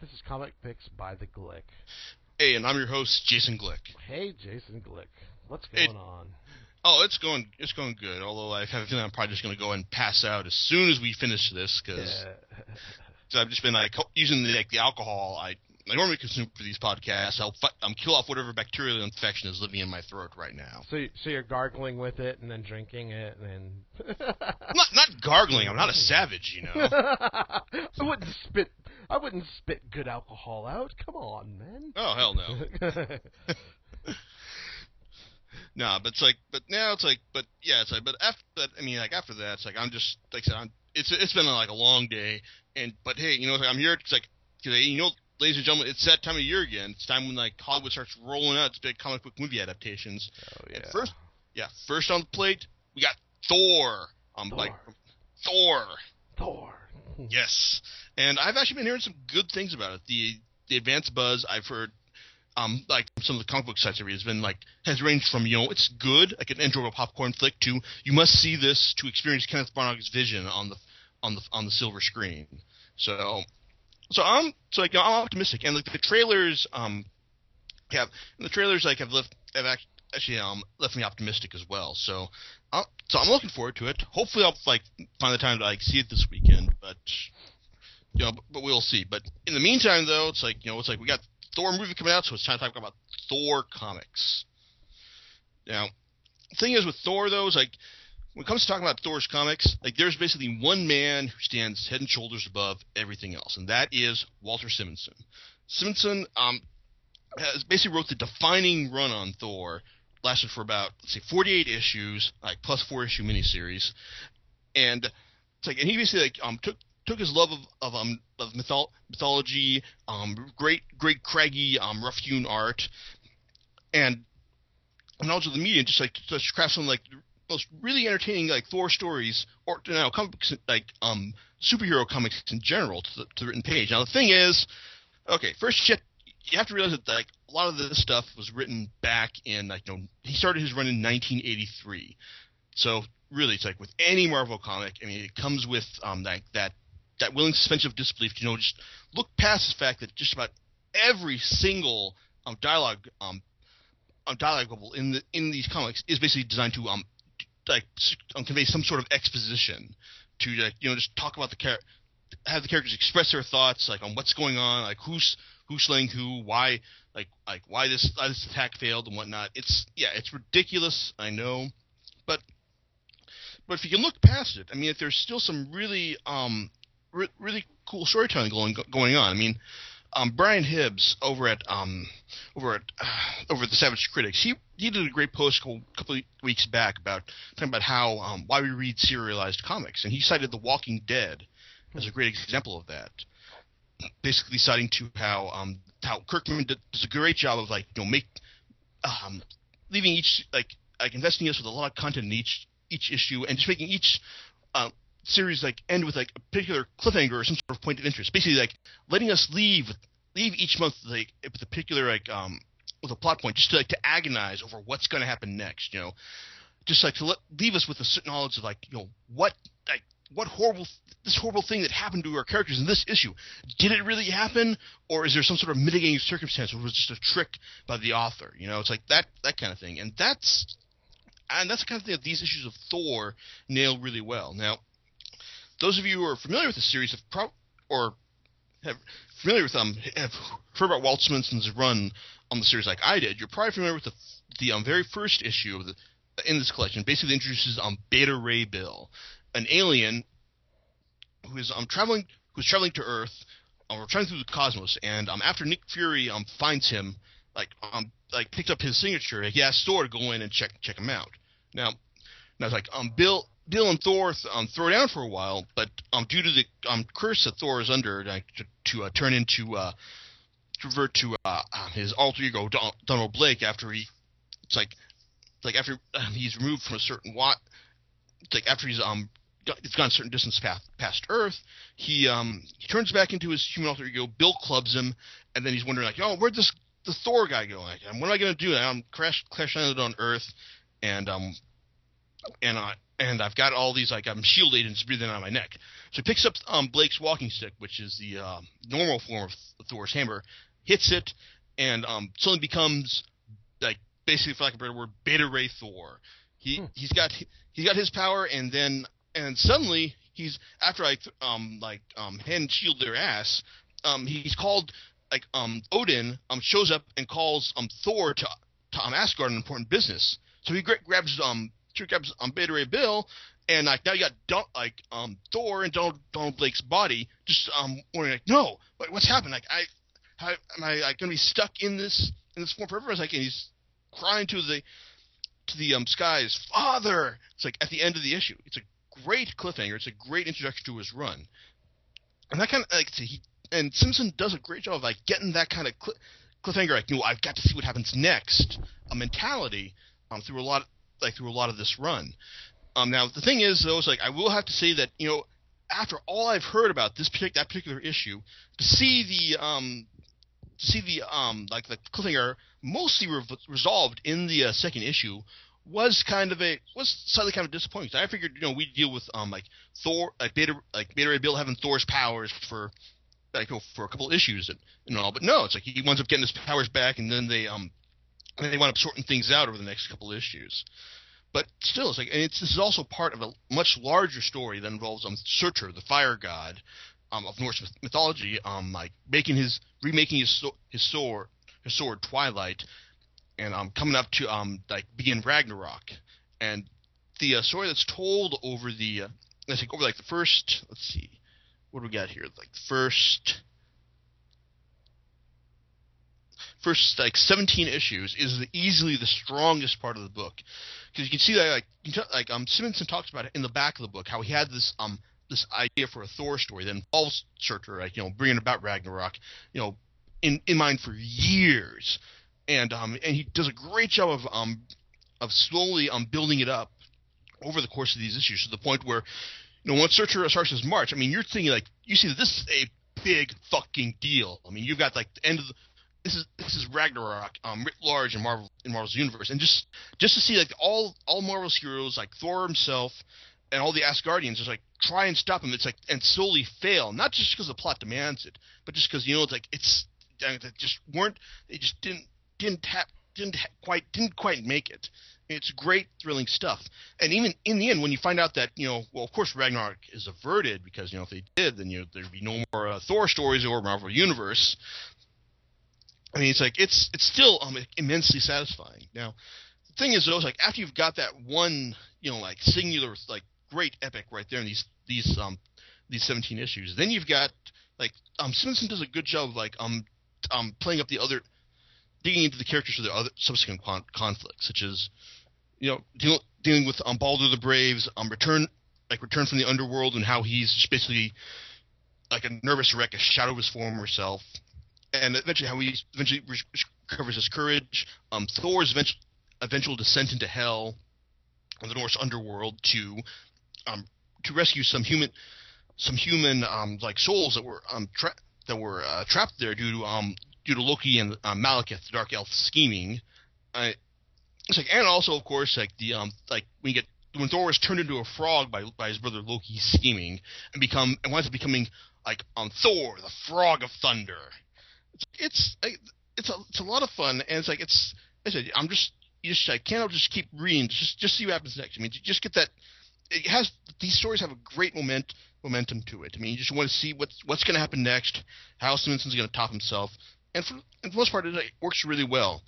This is Comic Picks by the Glick. Hey, and I'm your host, Jason Glick. Hey, Jason Glick. What's going on? Oh, it's going it's going good. Although I have a feeling I'm probably just going to go and pass out as soon as we finish this because Yeah. I've just been like using the like the alcohol I I normally consume for these podcasts. I'll um, kill off whatever bacterial infection is living in my throat right now. So, so you're gargling with it and then drinking it and then. I'm not not gargling. I'm not a savage, you know. I wouldn't spit. I wouldn't spit good alcohol out. Come on, man. Oh hell no. No, but it's like, but now it's like, but yeah, it's like, but after, but I mean, like after that, it's like I'm just like I said, I'm, it's it's been like a long day, and but hey, you know, like, I'm here. It's like, cause, you know, ladies and gentlemen, it's that time of year again. It's time when like Hollywood starts rolling out its big comic book movie adaptations. Oh And yeah. first, yeah, first on the plate, we got Thor. Um, Thor. like Thor. Thor. Yes, and I've actually been hearing some good things about it. The the advanced buzz I've heard, um, like some of the comic book sites I read has been like has ranged from you know it's good like an enjoyable popcorn flick to you must see this to experience Kenneth Branagh's vision on the on the on the silver screen. So, so I'm so like I'm optimistic, and like the trailers um have the trailers like have left have act- actually um left me optimistic as well. So, uh, so I'm looking forward to it. Hopefully, I'll like find the time to like see it this weekend, but you know, but, but we'll see. But in the meantime, though, it's like you know, it's like we got Thor movie coming out, so it's time to talk about Thor comics. Now, the thing is with Thor, though, is like when it comes to talking about Thor's comics, like there's basically one man who stands head and shoulders above everything else, and that is Walter Simonson. Simonson um, has basically wrote the defining run on Thor, lasted for about let's say 48 issues, like plus four issue miniseries, and it's like and he basically like um took took his love of of um of mythol- mythology, um great great craggy um rough hewn art, and knowledge of the media, just like just craft some like most really entertaining like Thor stories or you know comics like um superhero comics in general to the, to the written page. Now the thing is, okay, first shit. You have to realize that like a lot of this stuff was written back in like you know he started his run in 1983, so really it's like with any Marvel comic, I mean it comes with um that that that willing suspension of disbelief. You know, just look past the fact that just about every single um dialogue um um, dialogue bubble in the in these comics is basically designed to um like um, convey some sort of exposition to like you know just talk about the char- have the characters express their thoughts like on what's going on like who's who's slaying who why like like why this why this attack failed and whatnot. It's yeah it's ridiculous I know. But but if you can look past it I mean if there's still some really um re- really cool storytelling going going on. I mean um, Brian Hibbs over at um, over at uh, over at the Savage Critics, he he did a great post a couple weeks back about talking about how um, why we read serialized comics, and he cited The Walking Dead as a great example of that. Basically, citing to how um, how Kirkman does a great job of like you know make um, leaving each like like investing us with a lot of content in each each issue and just making each uh, series like end with like a particular cliffhanger or some sort of point of interest. Basically, like letting us leave leave each month like with a particular like um with a plot point just to like to agonize over what's going to happen next. You know, just like to let, leave us with a certain knowledge of like you know what like what horrible this horrible thing that happened to our characters in this issue. Did it really happen or is there some sort of mitigating circumstance or was just a trick by the author? You know it's like that that kind of thing. And that's and that's the kind of thing that these issues of thor nail really well. Now those of you who are familiar with the series have pro- or have familiar with um have heard about Walt Simonson's run on the series like I did, you're probably familiar with the the um, very first issue of the in this collection. Basically introduces um Beta Ray Bill, an alien who is um traveling who's traveling to Earth, um, or traveling through the cosmos, and um after Nick Fury um finds him, like um like picked up his signature, he asks Thor to go in and check check him out. Now, now it's like um Bill Bill and Thor th- um, throw down for a while, but um, due to the um, curse that Thor is under, like, to, to uh, turn into uh, revert to uh, um, his alter ego Don- Donald Blake after he, it's like, like after um, he's removed from a certain wat, like after he's um, it's gone a certain distance past, past Earth, he um, he turns back into his human alter ego. Bill clubs him, and then he's wondering like, oh, where'd this the Thor guy go? Like, what am I gonna do? I'm crash crash landed on Earth, and um, and I and I've got all these like I'm shield agents breathing on my neck. So he picks up um, Blake's walking stick, which is the uh, normal form of Thor's hammer, hits it, and um, suddenly becomes like basically, for lack of a better word, Beta Ray Thor. He hmm. he's got he's got his power, and then and suddenly he's after I um like um hand shield their ass, um he's called like um Odin um shows up and calls um Thor to to um, Asgard an important business. So he gra- grabs um grabs um Beta Ray Bill and like now you got Don, like um Thor and Donald Donald Blake's body just um wondering like no what's happened like I how am I like gonna be stuck in this in this form forever? Like and he's crying to the to the um skies, Father. It's like at the end of the issue. It's a great cliffhanger. It's a great introduction to his run, and that kind of like he and Simonson does a great job of like getting that kind of cl- cliffhanger. Like, you know, I've got to see what happens next. A mentality um through a lot like through a lot of this run. Um, now the thing is though, is like I will have to say that you know after all I've heard about this that particular issue, to see the um to see the um like the cliffhanger mostly re- resolved in the uh, second issue was kind of a was slightly kind of disappointing. I figured you know we deal with um like Thor like Beta like Beta Ray Bill having Thor's powers for like for a couple issues and, and all, but no, it's like he winds up getting his powers back, and then they um and they wind up sorting things out over the next couple issues. But still, it's like and it's this is also part of a much larger story that involves um Surtur, the fire god, um, of Norse mythology, um, like making his remaking his his sword his sword Twilight, and um, coming up to um, like begin Ragnarok, and the uh, story that's told over the uh, let's think over like the first let's see what do we got here? Like the first first like 17 issues is the, easily the strongest part of the book. Because you can see that like you like um Simonson talks about it in the back of the book how he had this um this idea for a Thor story that involves Surtur, like you know, bringing about Ragnarok, you know, in in mind for years, and um and he does a great job of um of slowly um building it up over the course of these issues to the point where, you know, once Surtur starts his march, I mean, you're thinking like you see that this is a big fucking deal. I mean, you've got like the end of the this is this is Ragnarok um, writ large in Marvel in Marvel's universe, and just just to see like all all Marvel's heroes like Thor himself and all the Asgardians just like try and stop him. It's like and slowly fail, not just because the plot demands it, but just because you know it's like it's they just weren't they just didn't didn't didn't quite didn't quite make it. It's great, thrilling stuff. And even in the end, when you find out that you know, well, of course, Ragnarok is averted because you know if they did, then you know there'd be no more uh, Thor stories or Marvel Universe. I mean, it's like it's it's still um, immensely satisfying. Now, the thing is, though, is like after you've got that one, you know, like singular like great epic right there in these these um these 17 issues. Then you've got like um Simonson does a good job of like um um playing up the other digging into the characters of the other subsequent con- conflicts, such as you know deal, dealing with um Balder the Brave's um return like return from the underworld and how he's just basically like a nervous wreck, a shadow of his former self, and eventually how he eventually recovers his courage. Um, Thor's eventual, eventual descent into hell, the Norse underworld, to um, to rescue some human some human um, like souls that were um, tra- that were uh, trapped there due to um, due to Loki and uh, Malekith, the Dark Elf, scheming. Uh, it's like, and also of course like the um like when you get when Thor was turned into a frog by by his brother Loki scheming and become and winds up becoming like um Thor, the Frog of Thunder. It's it's it's a it's a lot of fun and it's like it's I said I'm just you just I can't just keep reading just just see what happens next. I mean just get that it has these stories have a great moment momentum to it. I mean, you just want to see what's what's going to happen next, how Simonson's going to top himself, and for, and for the most part, it works really well.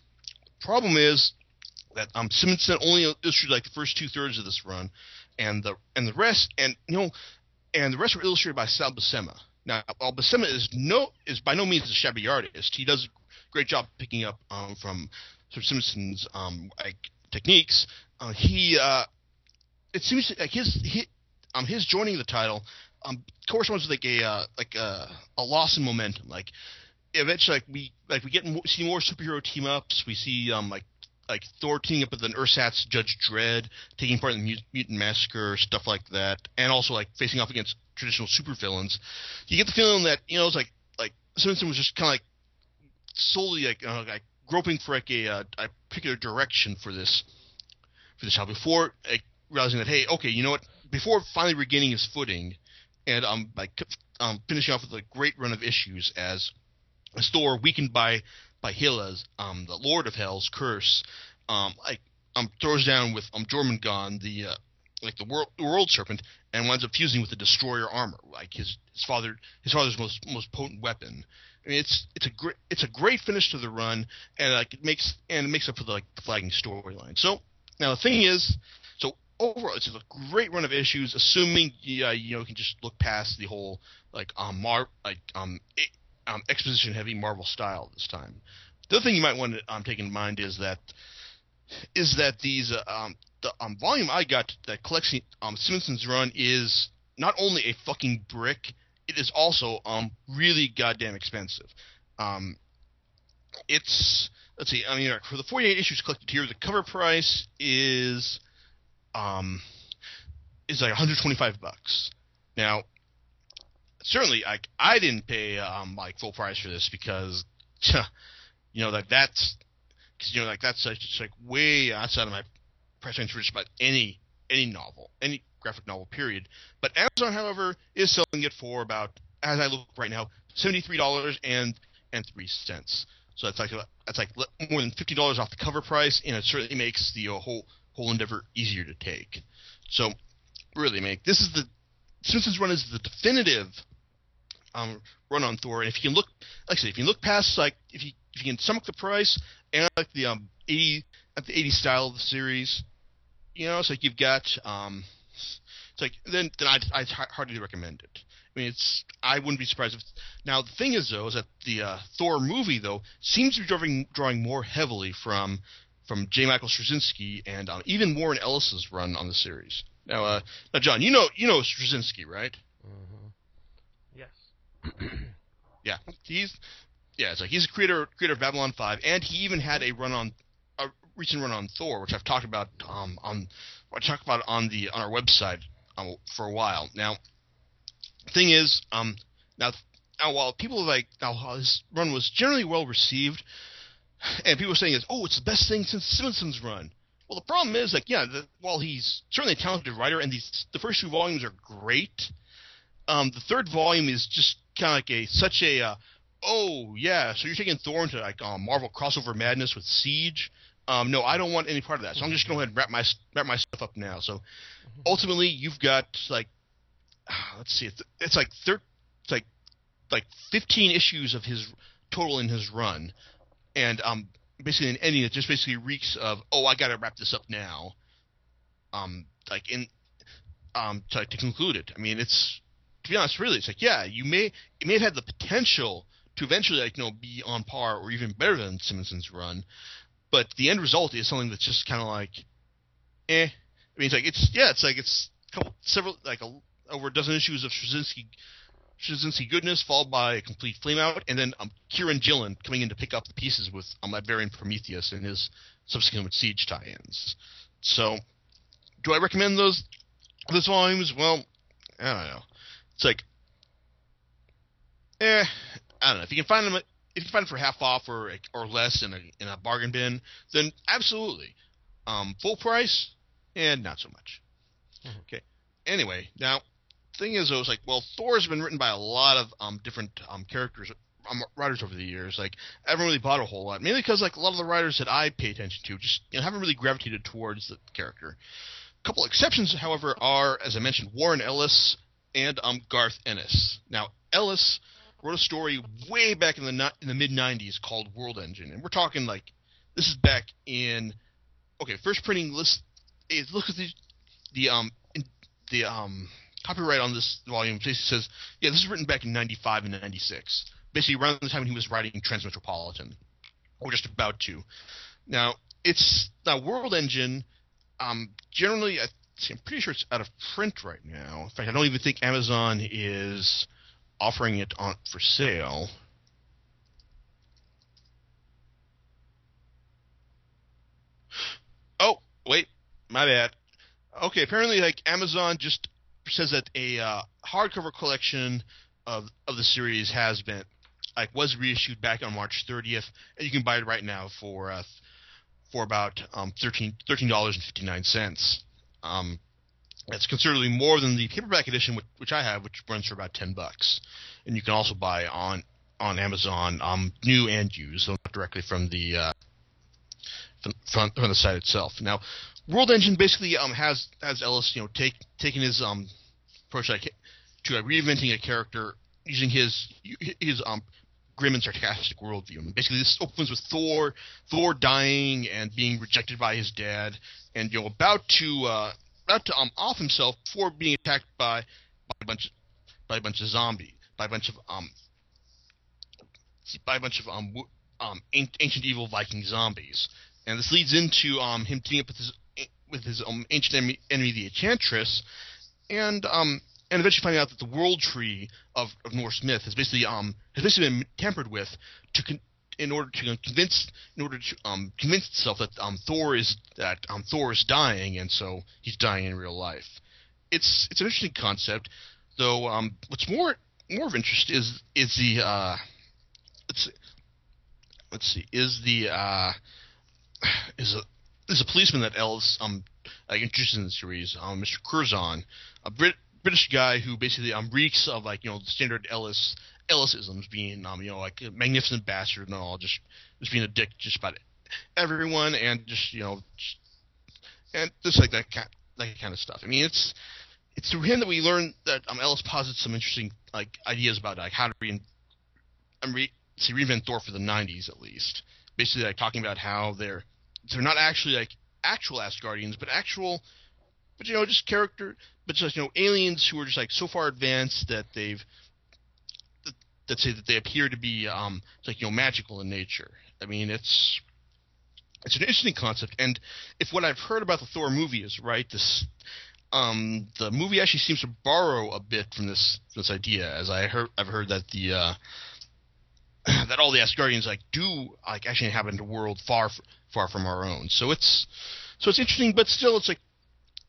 Problem is that um, Simonson only illustrated like the first two thirds of this run, and the and the rest, and you know, and the rest were illustrated by Sal Buscema. Now, while Buscema is no is by no means a shabby artist, he does a great job picking up um, from Sir Simonson's um, like techniques. Uh, he uh, it seems like his his, um his joining the title um corresponds with like a uh, like a, a loss in momentum. Like eventually, like we like we get more, see more superhero team ups. We see um like like Thor teaming up with an Ersatz Judge Dredd, taking part in the Mutant Massacre, stuff like that, and also like facing off against traditional supervillains. You get the feeling that you know it's like like Simonson was just kind of like solely like uh, like groping for like a, uh, a particular direction for this for this show before like realizing that hey, okay, you know what? Before finally regaining his footing, and um, like um, finishing off with a great run of issues as a Thor weakened by by Hela's um, the Lord of Hell's curse, um, like um, throws down with um, Jormungand, the uh, like the world, world serpent, and winds up fusing with the destroyer armor, like his his father his father's most most potent weapon. I mean, it's it's a great it's a great finish to the run, and like it makes and it makes up for the like the flagging storyline. So now the thing is, so overall it's a great run of issues, assuming yeah, you know you can just look past the whole like um mar like um, um exposition heavy Marvel style this time. The other thing you might want to um, take in mind is that is that these uh, um, the um, volume I got that collects um, Simonson's run is not only a fucking brick, it is also um really goddamn expensive. Um, it's let's see, I mean for the 48 issues collected here, the cover price is um is like 125 bucks. Now, certainly, I I didn't pay um like full price for this because, you know, like that's because you know like that's just like way outside of my price range for just about any any novel, any graphic novel, period. But Amazon, however, is selling it for about, as I look right now, seventy three dollars and and three cents. So that's like that's like more than fifty dollars off the cover price, and it certainly makes the uh, whole whole endeavor easier to take. So really, make this is the Simonson's run is the definitive um, run on Thor, and if you can look, like I said, if you look past like if you if you can sum up the price and like the um eighty at the eighty style of the series, you know, it's like you've got um it's like then then I'd, I'd hardly recommend it. I mean, it's I wouldn't be surprised if. Now the thing is though is that the uh, Thor movie though seems to be drawing drawing more heavily from from J. Michael Straczynski and um, even Warren Ellis's run on the series. Now, uh, now John, you know you know Straczynski, right? Mm-hmm. Yeah, he's yeah, like he's a creator creator of Babylon Five, and he even had a run on a recent run on Thor, which I've talked about um, on I talked about on the on our website um, for a while. Now, thing is, um, now, now while people like now his run was generally well received, and people were saying is, oh, it's the best thing since Simonson's run. Well, the problem is like, yeah, the, while he's certainly a talented writer, and these the first two volumes are great, um, the third volume is just kind of like a such a uh, oh yeah, so you're taking Thor into like um, Marvel crossover madness with Siege. Um, no, I don't want any part of that. So I'm just going to go ahead and wrap my wrap my stuff up now. So mm-hmm. ultimately, you've got like let's see, it's, it's like thir- it's like like 15 issues of his total in his run, and um basically an ending that just basically reeks of oh I got to wrap this up now. Um, like in um to, to conclude it. I mean, it's to be honest, really, it's like yeah, you may it may have had the potential to eventually like you know be on par or even better than Simonson's run, but the end result is something that's just kind of like, eh. I mean, it's like it's yeah, it's like it's couple several like a, over a dozen issues of Straczynski Straczynski goodness, followed by a complete flameout, and then um, Kieron Gillen coming in to pick up the pieces with um, Latverian Prometheus and his subsequent Siege tie-ins. So, do I recommend those those volumes? Well, I don't know. It's like, eh, I don't know. If you can find them, if you find them for half off or or less in a in a bargain bin, then absolutely. Um, full price, and not so much. Mm-hmm. Okay. Anyway, now the thing is, I was like, well, Thor's been written by a lot of um different um characters. Um, writers over the years, like I haven't really bought a whole lot, mainly because like a lot of the writers that I pay attention to just you know haven't really gravitated towards the character. A couple exceptions, however, are as I mentioned, Warren Ellis and um Garth Ennis. Now Ellis wrote a story way back in the in the mid '90s called World Engine, and we're talking like this is back in okay, first printing list. Look at the the um in, the um copyright on this volume basically says yeah this is written back in '95 and '96, basically around the time when he was writing Transmetropolitan, or just about to. Now it's now World Engine. Um, generally, I, I'm pretty sure it's out of print right now. In fact, I don't even think Amazon is offering it on for sale. Oh, wait, my bad. Okay, apparently, like Amazon just says that a uh, hardcover collection of of the series has been like was reissued back on March 30th, and you can buy it right now for uh, for about um, 13 dollars and fifty nine cents. Um, it's considerably more than the paperback edition, which, which I have, which runs for about ten bucks, and you can also buy on on Amazon, um, new and used, not directly from the uh, from, from, the site itself. Now, World Engine basically um, has has Ellis, you know, take taking his um approach to reinventing a character using his his um grim and sarcastic worldview. Basically, this opens with Thor Thor dying and being rejected by his dad, and you know about to uh, about to um off himself before being attacked by by a bunch by a bunch of zombies, by a bunch of um by a bunch of um um ancient evil Viking zombies, and this leads into um him teaming up with his with his um ancient enemy, enemy the Enchantress, and um and eventually finding out that the world tree of, of Norse myth has basically um has basically been tampered with to con- in order to convince in order to um convince itself that um Thor is that um Thor is dying and so he's dying in real life. It's it's an interesting concept, though. Um, what's more more of interest is is the uh, let's see, let's see is the uh, is a is a policeman that Ellis um like introduced in the series, um, Mr. Curzon, a Brit British guy who basically um reeks of like you know the standard Ellis Ellisisms, being um you know like a magnificent bastard and all, just just being a dick just about everyone and just you know just, and just like that kind that kind of stuff. I mean it's it's through him that we learn that um, Ellis posits some interesting like ideas about like how to re, um, re see reinvent Thor for the '90s at least. Basically, like talking about how they're they're not actually like actual Asgardians, but actual, but you know, just character, but just you know, aliens who are just like so far advanced that they've that, that say that they appear to be um like you know magical in nature. I mean, it's it's an interesting concept, and if what I've heard about the Thor movie is right, this um the movie actually seems to borrow a bit from this this idea, as I heard I've heard that the uh, that all the Asgardians like do like actually inhabit a world far far from our own. So it's so it's interesting, but still it's like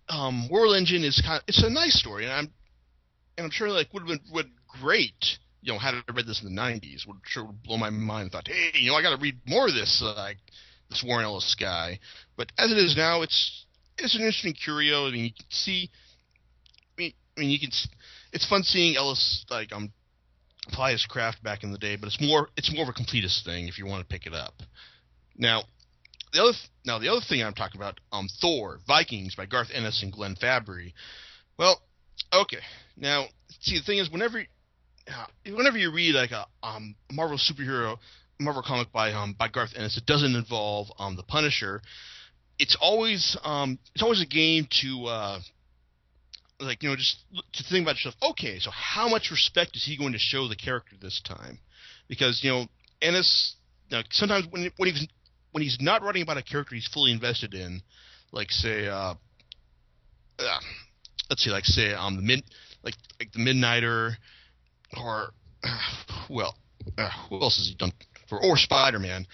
um, World Engine is kind of, it's a nice story, and I'm and I'm sure like would have been would great. You know, had I read this in the '90s, would sure would blow my mind. Thought, hey, you know, I got to read more of this, uh, like this Warren Ellis guy. But as it is now, it's it's an interesting curio. I mean, you can see. I mean, I mean, you can. It's fun seeing Ellis like um apply his craft back in the day, but it's more it's more of a completist thing if you want to pick it up. Now, the other th- now the other thing I'm talking about, um, Thor Vikings by Garth Ennis and Glenn Fabry. Well, okay. Now, see the thing is, whenever uh, whenever you read like a um, Marvel superhero Marvel comic by um by Garth Ennis, it doesn't involve um the Punisher. It's always um it's always a game to uh like you know just to think about yourself. Okay, so how much respect is he going to show the character this time? Because you know Ennis, you know, sometimes when when he's when he's not writing about a character he's fully invested in, like say, uh, uh let's see, like say um the mid like like the Midnighter, or well, uh, who else has he done for? Or Spider Man.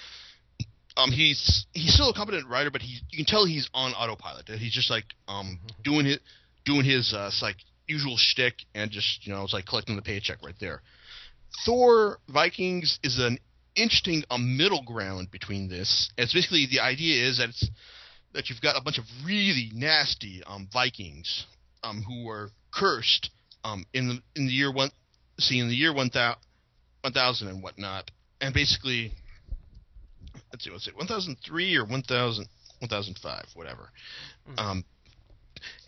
Um, he's he's still a competent writer, but he you can tell he's on autopilot. He's just like um mm-hmm. doing it doing his uh, like usual shtick and just you know it's like collecting the paycheck right there. Thor Vikings is an interesting a middle ground between this. It's basically the idea is that it's that you've got a bunch of really nasty um, Vikings um, who were cursed um, in the in the year one, see in the year one thousand and whatnot, and basically let's see what's it one thousand three or 1000, 1005, whatever. Mm-hmm. Um,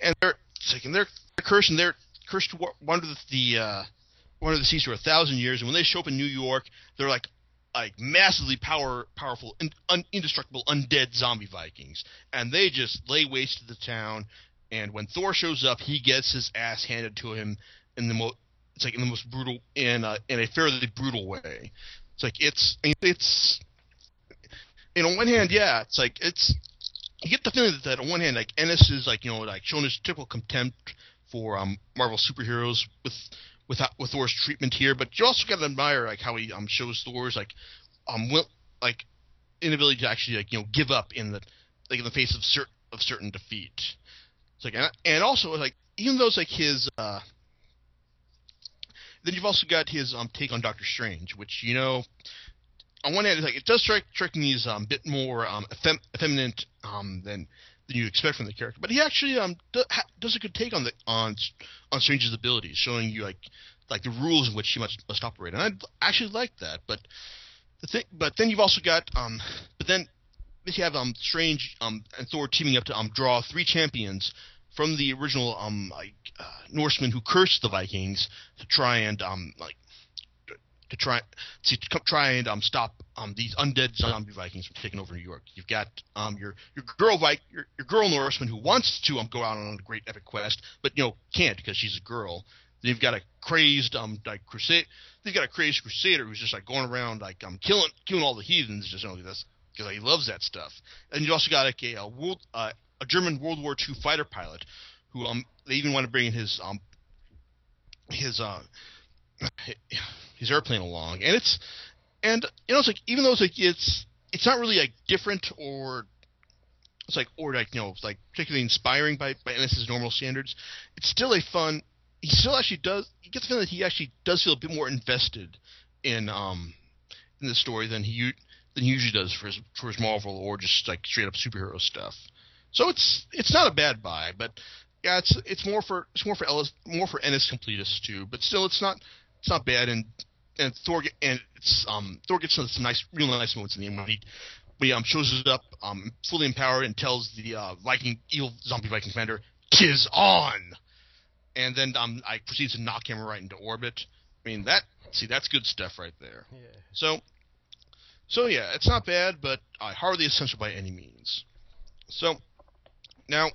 and they're. They're, they're cursed, and they're cursed to wander the, the uh, wander the seas for a thousand years. And when they show up in New York, they're like like massively power powerful, un, indestructible undead zombie Vikings, and they just lay waste to the town. And when Thor shows up, he gets his ass handed to him in the most it's like in the most brutal in a, in a fairly brutal way. It's like it's it's know, on one hand, yeah, it's like it's you get the feeling that on one hand, like Ennis is like you know like showing his typical contempt for um, Marvel superheroes with with with Thor's treatment here, but you also got to admire like how he um shows Thor's like um will like inability to actually like you know give up in the like in the face of certain of certain defeat. It's like and, and also like even though it's like his uh then you've also got his um take on Doctor Strange, which you know on one hand, it's like it does strike, strike me as um, a bit more um, effem- effeminate um, than you expect from the character. But he actually um do, ha, does a good take on the on on Strange's abilities, showing you like like the rules in which he must must operate. And I actually like that. But the thing, but then you've also got um, but then you have um Strange um and Thor teaming up to um draw three champions from the original um like uh, Norsemen who cursed the Vikings to try and um like to try to try and um stop um these undead zombie Vikings from taking over New York. You've got um your your girl Vik your, your girl Norseman who wants to um go out on a great epic quest, but you know can't because she's a girl. Then you've got a crazed um like crusade. You've got a crazed crusader who's just like going around like um killing killing all the heathens just know that's because he loves that stuff. And you also got like a, a world uh, a German World War II fighter pilot who um they even want to bring in his um his uh his airplane along, and it's and you know it's like even though it's like it's it's not really like different or it's like or like you know like particularly inspiring by by Ennis's normal standards. It's still a fun. He still actually does. You get the feeling that he actually does feel a bit more invested in um in the story than he than he usually does for his for his Marvel or just like straight up superhero stuff. So it's it's not a bad buy, but yeah, it's it's more for it's more for Ellis more for Ennis completists too. But still, it's not it's not bad. And and Thor and it's um Thor gets some nice real nice moments in the end when he when he um shows up um fully empowered and tells the uh, Viking evil zombie Viking commander "Tis on," and then um I proceeds to knock him right into orbit. I mean that see that's good stuff right there. Yeah. So so yeah, it's not bad, but uh, hardly essential by any means. So now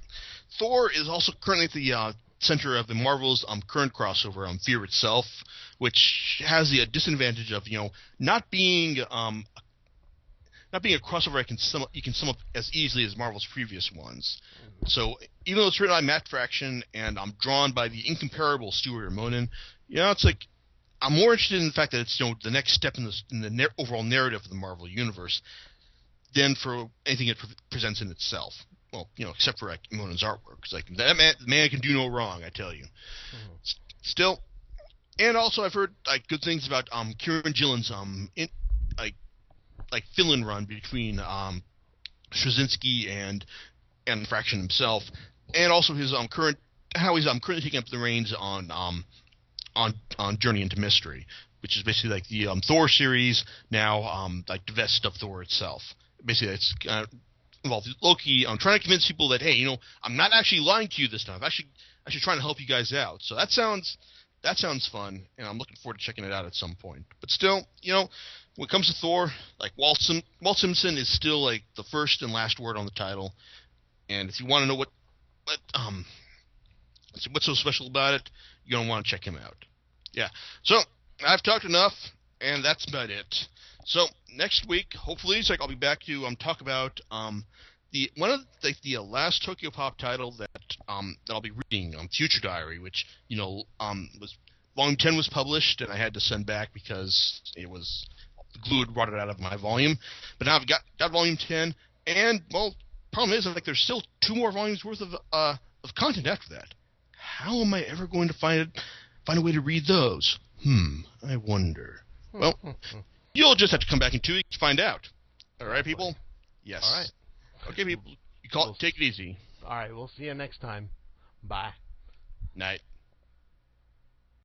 Thor is also currently at the uh, center of the Marvel's um, current crossover, um, Fear itself, which has the uh, disadvantage of you know not being um, not being a crossover I can sum up, you can sum up as easily as Marvel's previous ones. So even though it's written by Matt Fraction and I'm drawn by the incomparable Stuart Immonen, you know it's like I'm more interested in the fact that it's you know the next step in the in the nar- overall narrative of the Marvel universe than for anything it pre- presents in itself well, you know, except for like Immonen's artwork. It's like that man, man can do no wrong. I tell you. Mm-hmm. S- still, and also I've heard like good things about um Kieron Gillen's um in, like like fill-in run between um Straczynski and and Fraction himself, and also his um current how he's um currently taking up the reins on um on on Journey into Mystery, which is basically like the um, Thor series now um like divest of Thor itself. Basically, it's uh, involved Loki. I'm trying to convince people that hey, you know, I'm not actually lying to you this time. I'm actually actually trying to help you guys out. So that sounds that sounds fun, and I'm looking forward to checking it out at some point. But still, you know, when it comes to Thor, like Walt, Sim- Walt Simonson is still like the first and last word on the title. And if you want to know what what um what's so special about it, you're gonna want to check him out. Yeah. So I've talked enough, and that's about it. So next week, hopefully, like I'll be back to um talk about um the one of the, the last Tokyo Pop title that um that I'll be reading, um Future Diary, which you know um was volume ten was published and I had to send back because it was the glue had rotted out of my volume. But now I've got got volume ten, and well, problem is like there's still two more volumes worth of uh of content after that. How am I ever going to find find a way to read those? Hmm, I wonder. Well. You'll just have to come back in two weeks to find out. All right, people. Yes. All right. Okay, people. You call. it. Take it easy. All right. We'll see you next time. Bye. Night.